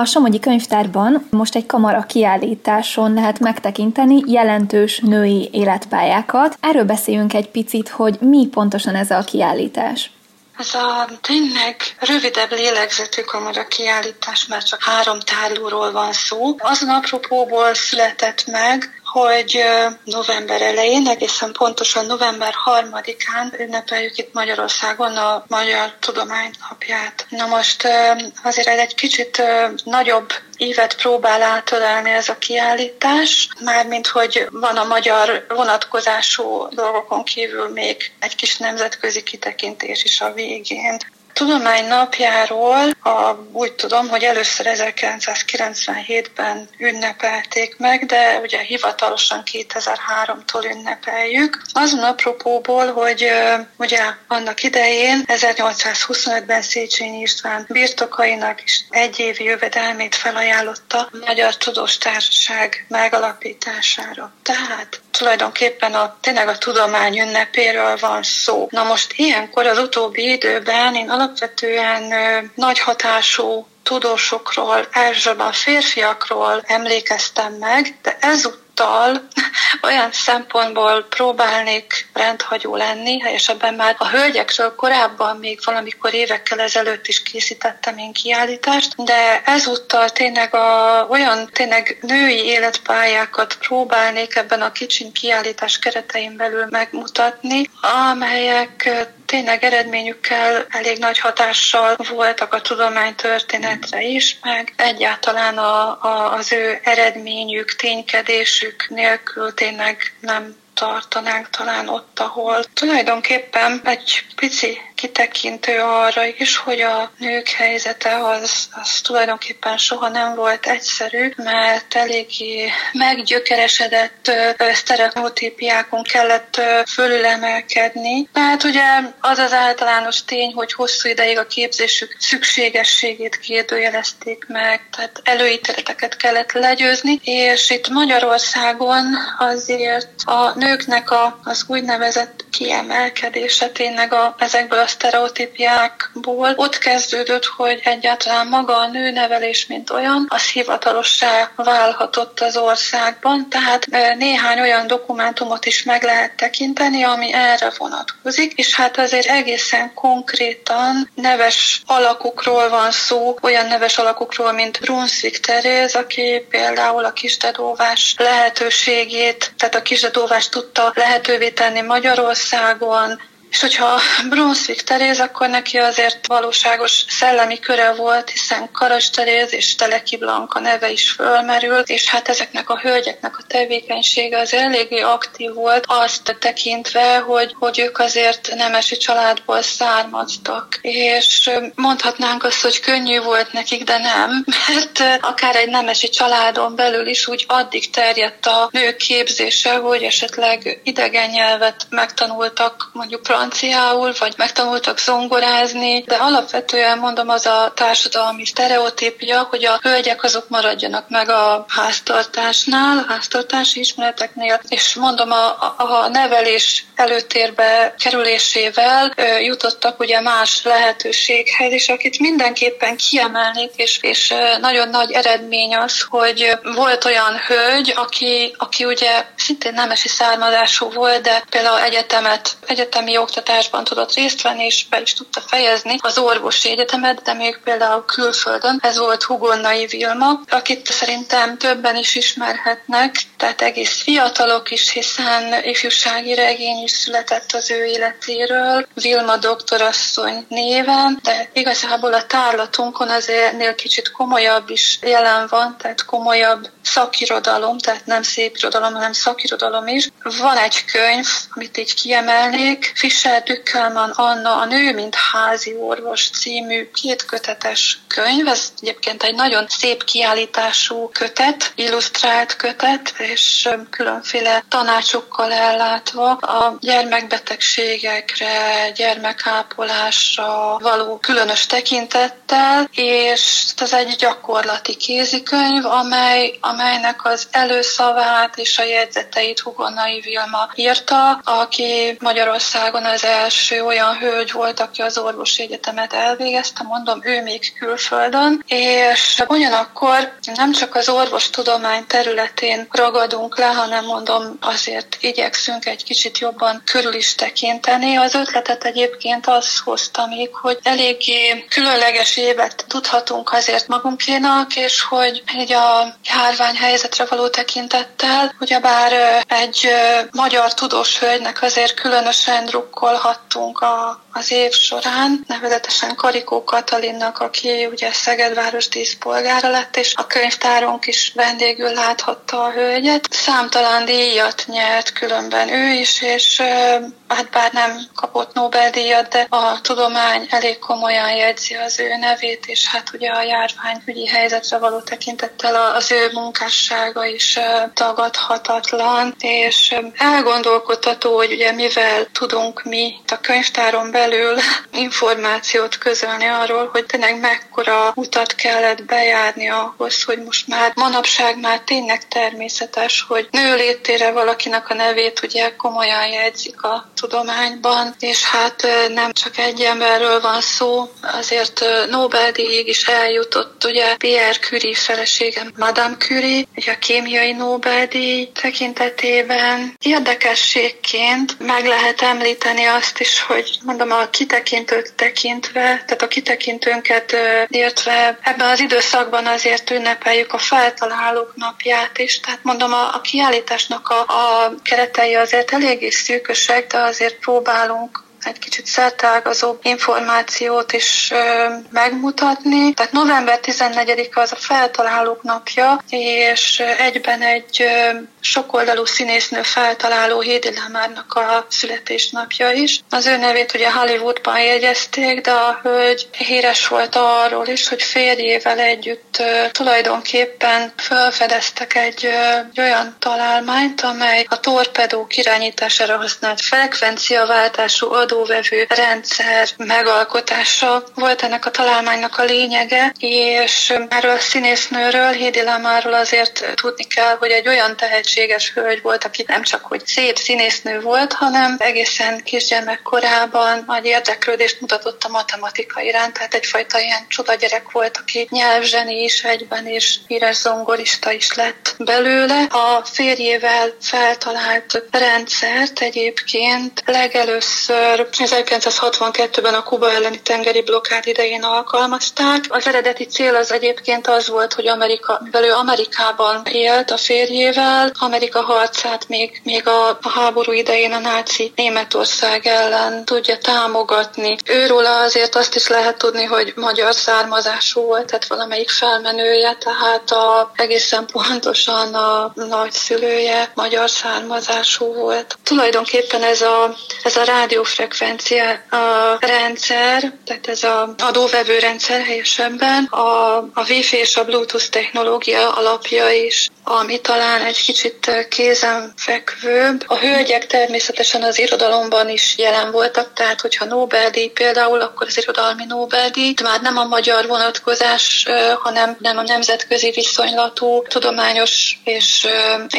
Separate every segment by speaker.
Speaker 1: A Somogyi Könyvtárban most egy kamara kiállításon lehet megtekinteni jelentős női életpályákat. Erről beszéljünk egy picit, hogy mi pontosan ez a kiállítás.
Speaker 2: Ez a tényleg rövidebb lélegzetű kamara kiállítás, mert csak három tárlóról van szó. Azon apropóból született meg, hogy november elején, egészen pontosan november 3-án ünnepeljük itt Magyarországon a Magyar Tudomány Napját. Na most azért egy kicsit nagyobb évet próbál átölelni ez a kiállítás, mármint hogy van a magyar vonatkozású dolgokon kívül még egy kis nemzetközi kitekintés is a végén. Tudomány napjáról a, úgy tudom, hogy először 1997-ben ünnepelték meg, de ugye hivatalosan 2003-tól ünnepeljük. Azon apropóból, hogy ugye annak idején 1825-ben Széchenyi István birtokainak is egy évi jövedelmét felajánlotta a Magyar Tudós Társaság megalapítására. Tehát tulajdonképpen a, tényleg a tudomány ünnepéről van szó. Na most ilyenkor az utóbbi időben én alapvetően ö, nagy hatású tudósokról, elsősorban férfiakról emlékeztem meg, de ezúttal olyan szempontból próbálnék rendhagyó lenni, helyesebben már a hölgyekről korábban még valamikor évekkel ezelőtt is készítettem én kiállítást, de ezúttal tényleg a, olyan tényleg női életpályákat próbálnék ebben a kicsin kiállítás keretein belül megmutatni, amelyek tényleg eredményükkel elég nagy hatással voltak a tudománytörténetre is, meg egyáltalán a, a, az ő eredményük, ténykedésük nélkül tényleg nem tartanánk talán ott, ahol tulajdonképpen egy pici kitekintő arra is, hogy a nők helyzete az, az tulajdonképpen soha nem volt egyszerű, mert eléggé meggyökeresedett sztereotípiákon kellett fölülemelkedni. Tehát ugye az az általános tény, hogy hosszú ideig a képzésük szükségességét kérdőjelezték meg, tehát előítéleteket kellett legyőzni, és itt Magyarországon azért a nőknek a, az úgynevezett kiemelkedése tényleg a, ezekből a sztereotípiákból. Ott kezdődött, hogy egyáltalán maga a nőnevelés, mint olyan, az hivatalossá válhatott az országban, tehát néhány olyan dokumentumot is meg lehet tekinteni, ami erre vonatkozik, és hát azért egészen konkrétan neves alakukról van szó, olyan neves alakukról, mint Brunswick Teréz, aki például a kisdedóvás lehetőségét, tehát a kisdedóvást tudta lehetővé tenni Magyarországon, és hogyha Brunswick Teréz, akkor neki azért valóságos szellemi köre volt, hiszen Karas Teréz és Teleki Blanka neve is fölmerül, és hát ezeknek a hölgyeknek a tevékenysége az eléggé aktív volt, azt tekintve, hogy, hogy ők azért nemesi családból származtak. És mondhatnánk azt, hogy könnyű volt nekik, de nem, mert akár egy nemesi családon belül is úgy addig terjedt a nők képzése, hogy esetleg idegen nyelvet megtanultak mondjuk franciául, vagy megtanultak zongorázni, de alapvetően mondom az a társadalmi sztereotípia, hogy a hölgyek azok maradjanak meg a háztartásnál, a háztartási ismereteknél, és mondom a, a, nevelés előtérbe kerülésével ö, jutottak ugye más lehetőséghez, és akit mindenképpen kiemelnék, és, és nagyon nagy eredmény az, hogy volt olyan hölgy, aki, aki ugye szintén nemesi származású volt, de például egyetemet, egyetemi oktatásban tudott részt venni, és be is tudta fejezni az orvosi egyetemet, de még például külföldön. Ez volt Hugonnai Vilma, akit szerintem többen is ismerhetnek, tehát egész fiatalok is, hiszen ifjúsági regény is született az ő életéről, Vilma doktorasszony néven, de igazából a tárlatunkon azért kicsit komolyabb is jelen van, tehát komolyabb szakirodalom, tehát nem szép irodalom, hanem szakirodalom is. Van egy könyv, amit így kiemelnék, Fischer Dückelmann Anna, a nő, mint házi orvos című kétkötetes könyv. Ez egyébként egy nagyon szép kiállítású kötet, illusztrált kötet, és különféle tanácsokkal ellátva a gyermekbetegségekre, gyermekápolásra való különös tekintettel, és ez egy gyakorlati kézikönyv, amely, amelynek az előszavát és a jegyzeteit Hugonai Vilma írta, aki Magyarországon az első olyan hölgy volt, aki az orvosi egyetemet elvégezte, mondom, ő még külföldön, és ugyanakkor nem csak az orvostudomány területén ragadunk le, hanem mondom, azért igyekszünk egy kicsit jobban körül is tekinteni. Az ötletet egyébként az hozta még, hogy eléggé különleges évet tudhatunk azért magunkénak, és hogy egy a járvány helyzetre való tekintettel, ugyebár egy magyar tudós hölgynek azért különösen drukkolhattunk a, az év során, nevezetesen Karikó Katalinnak, aki ugye Szegedváros díszpolgára lett, és a könyvtárunk is vendégül láthatta a hölgyet. Számtalan díjat nyert különben ő is, és hát bár nem kapott Nobel-díjat, de a tudomány elég komolyan jegyzi az ő nevét, és hát ugye a járványügyi helyzetre való tekintettel az ő munkássága is tagadhatatlan, és elgondolkodható, hogy ugye mivel tudunk mi a könyvtáron belül információt közölni arról, hogy tényleg mekkora utat kellett bejárni ahhoz, hogy most már manapság már tényleg természetes, hogy nő létére valakinek a nevét ugye komolyan jegyzik a tudományban, és hát nem csak egy emberről van szó, azért Nobel-díjig is eljutott ugye Pierre Curie felesége, Madame Curie, ugye a kémiai Nobel-díj tekintetében. Érdekességként meg lehet említeni azt is, hogy mondom a kitekintőt tekintve, tehát a kitekintőnket értve ebben az időszakban azért ünnepeljük a feltalálók napját is, tehát mondom a, a kiállításnak a, a keretei azért eléggé szűkösek, de azért próbálunk egy kicsit szertágazóbb információt is megmutatni. Tehát november 14-e az a feltalálók napja, és egyben egy sokoldalú színésznő feltaláló Hédi Lamárnak a születésnapja is. Az ő nevét ugye Hollywoodban jegyezték, de a hölgy híres volt arról is, hogy férjével együtt tulajdonképpen felfedeztek egy, olyan találmányt, amely a torpedók irányítására használt frekvenciaváltású adóvevő rendszer megalkotása volt ennek a találmánynak a lényege, és erről a színésznőről, Hédi Lamáról azért tudni kell, hogy egy olyan tehetséges hölgy volt, aki nem csak hogy szép színésznő volt, hanem egészen kisgyermekkorában nagy érdeklődést mutatott a matematika iránt, tehát egyfajta ilyen csoda gyerek volt, aki nyelvzseni is egyben, és híres zongorista is lett belőle. A férjével feltalált rendszert egyébként legelőször 1962-ben a Kuba elleni tengeri blokkád idején alkalmazták. Az eredeti cél az egyébként az volt, hogy Amerika, mivel ő Amerikában élt a férjével, Amerika harcát még, még a, háború idején a náci Németország ellen tudja támogatni. Őról azért azt is lehet tudni, hogy magyar származású volt, tehát valamelyik felmenője, tehát a, egészen pontosan a nagyszülője magyar származású volt. Tulajdonképpen ez a, ez a rádiófrekvencia frekvencia a rendszer, tehát ez a adóvevő rendszer helyesebben, a, a Wi-Fi és a Bluetooth technológia alapja is, ami talán egy kicsit kézenfekvőbb. A hölgyek természetesen az irodalomban is jelen voltak, tehát hogyha Nobel-díj például, akkor az irodalmi Nobel-díj, már nem a magyar vonatkozás, hanem nem a nemzetközi viszonylatú, tudományos és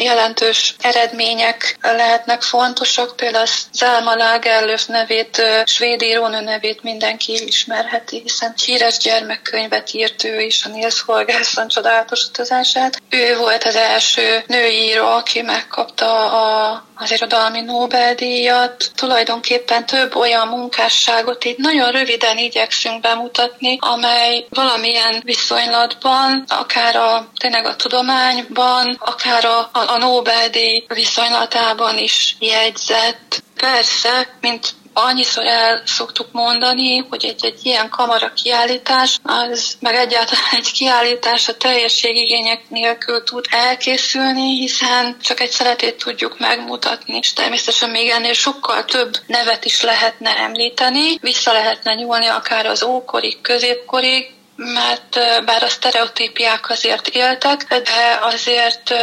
Speaker 2: jelentős eredmények lehetnek fontosak. Például Zelma Lagerlöf nevét, svéd írónő nevét mindenki ismerheti, hiszen híres gyermekkönyvet írt ő is, a Nils Holgersson csodálatos utazását. Ő volt az első nőíró, aki megkapta a, az irodalmi Nobel-díjat. Tulajdonképpen több olyan munkásságot itt nagyon röviden igyekszünk bemutatni, amely valamilyen viszonylatban, akár a, tényleg a tudományban, akár a, a Nobel-díj viszonylatában is jegyzett. Persze, mint annyiszor el szoktuk mondani, hogy egy, egy ilyen kamara kiállítás, az meg egyáltalán egy kiállítás a teljességigények nélkül tud elkészülni, hiszen csak egy szeretét tudjuk megmutatni, és természetesen még ennél sokkal több nevet is lehetne említeni, vissza lehetne nyúlni akár az ókorig, középkorig, mert bár a sztereotípiák azért éltek, de azért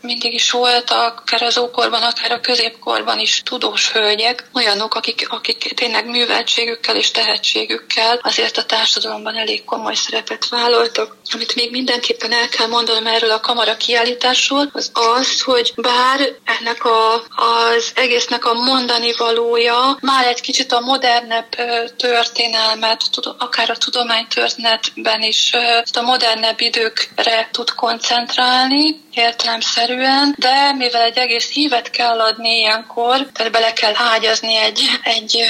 Speaker 2: mindig is voltak, akár az ókorban, akár a középkorban is tudós hölgyek, olyanok, akik, akik tényleg műveltségükkel és tehetségükkel azért a társadalomban elég komoly szerepet vállaltak. amit még mindenképpen el kell mondanom erről a kamara kiállításról, az az, hogy bár ennek a, az egésznek a mondani valója már egy kicsit a modernebb történelmet, akár a tudománytörténetben is a modernebb időkre tud koncentrálni, értelemszerűen, de mivel egy egész hívet kell adni ilyenkor, tehát bele kell ágyazni egy, egy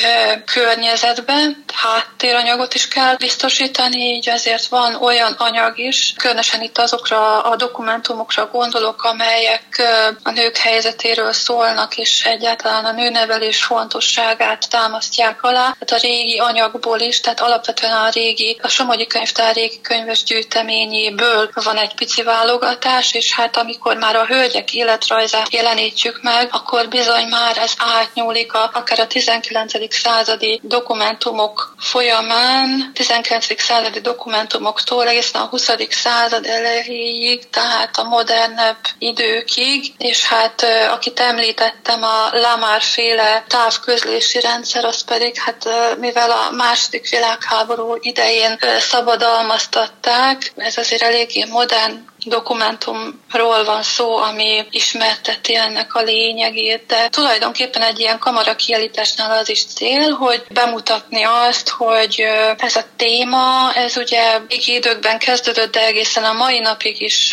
Speaker 2: környezetbe, háttéranyagot is kell biztosítani, így azért van olyan anyag is, különösen itt azokra a dokumentumokra gondolok, amelyek a nők helyzetéről szólnak, és egyáltalán a nőnevelés fontosságát támasztják alá. Tehát a régi anyagból is, tehát alapvetően a régi, a Somogyi könyvtár régi könyves gyűjteményéből van egy pici válogatás, és hát amikor már a hölgyek életrajzát jelenítjük meg, akkor bizony már ez átnyúlik a, akár a 19. századi dokumentumok folyamán, 19. századi dokumentumoktól egészen a 20. század elejéig, tehát a modernebb időkig, és hát akit említettem, a Lamar féle távközlési rendszer, az pedig hát mivel a második világháború idején szabadalmaztatták, ez azért eléggé modern dokumentumról van szó, ami ismerteti ennek a lényegét, de tulajdonképpen egy ilyen kamara kiállításnál az is cél, hogy bemutatni azt, hogy ez a téma, ez ugye időkben kezdődött, de egészen a mai napig is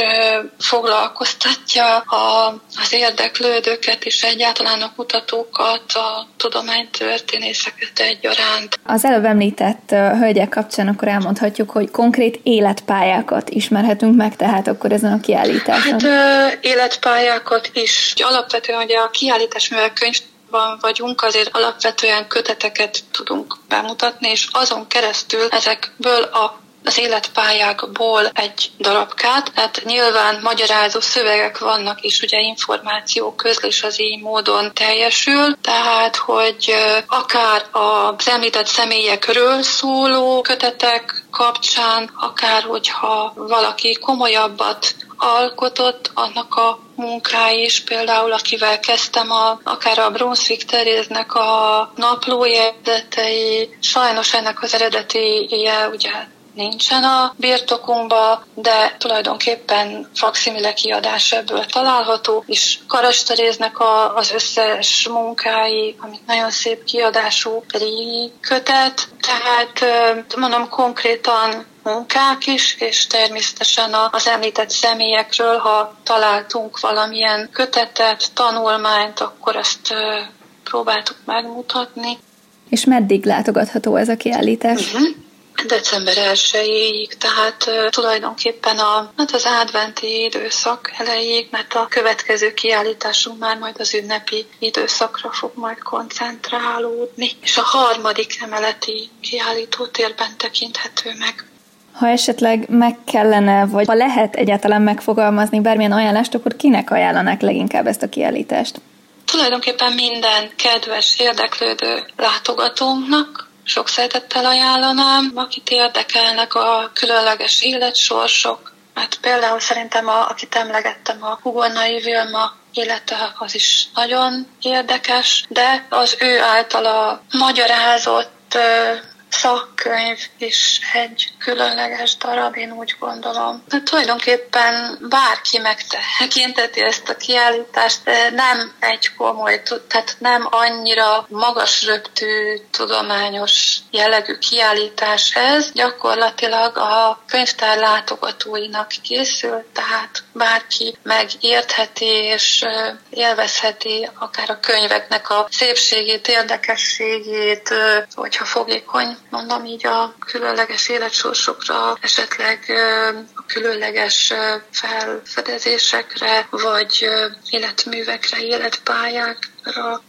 Speaker 2: foglalkoztatja a, az érdeklődőket és egyáltalán a kutatókat, a tudománytörténészeket egyaránt.
Speaker 1: Az előbb említett hölgyek kapcsán akkor elmondhatjuk, hogy konkrét életpályákat ismerhetünk meg, tehát a akkor ezen a kiállításon?
Speaker 2: Hát ö, életpályákat is. Alapvetően ugye a kiállítás, mivel könyvban vagyunk, azért alapvetően köteteket tudunk bemutatni, és azon keresztül ezekből a az életpályákból egy darabkát, tehát nyilván magyarázó szövegek vannak, és ugye információ közlés az így módon teljesül, tehát hogy akár az említett személyekről szóló kötetek kapcsán, akár hogyha valaki komolyabbat alkotott, annak a munkái is, például akivel kezdtem, a, akár a Brunswick Teréznek a naplójegyzetei, sajnos ennek az eredeti ugye nincsen a birtokunkba, de tulajdonképpen fakszimile kiadás ebből található, és Karasteréznek a, az összes munkái, amit nagyon szép kiadású régi kötet, tehát mondom konkrétan munkák is, és természetesen az említett személyekről, ha találtunk valamilyen kötetet, tanulmányt, akkor ezt próbáltuk megmutatni.
Speaker 1: És meddig látogatható ez a kiállítás? Uh-huh
Speaker 2: december 1-ig, tehát uh, tulajdonképpen a, hát az adventi időszak elejéig, mert a következő kiállításunk már majd az ünnepi időszakra fog majd koncentrálódni, és a harmadik emeleti kiállítótérben tekinthető meg.
Speaker 1: Ha esetleg meg kellene, vagy ha lehet egyáltalán megfogalmazni bármilyen ajánlást, akkor kinek ajánlanák leginkább ezt a kiállítást?
Speaker 2: Tulajdonképpen minden kedves, érdeklődő látogatónknak, sok szeretettel ajánlanám, akit érdekelnek a különleges életsorsok, mert például szerintem, a, akit emlegettem, a Hugonai Vilma élete az is nagyon érdekes, de az ő általa magyarázott szakkönyv is egy különleges darab, én úgy gondolom. Hát tulajdonképpen bárki megtekinteti ezt a kiállítást, de nem egy komoly, tehát nem annyira magas röptű, tudományos jellegű kiállítás ez. Gyakorlatilag a könyvtár látogatóinak készült, tehát bárki megértheti és élvezheti akár a könyveknek a szépségét, érdekességét, hogyha fogékony mondom így a különleges életsorsokra, esetleg a különleges felfedezésekre, vagy életművekre, életpályákra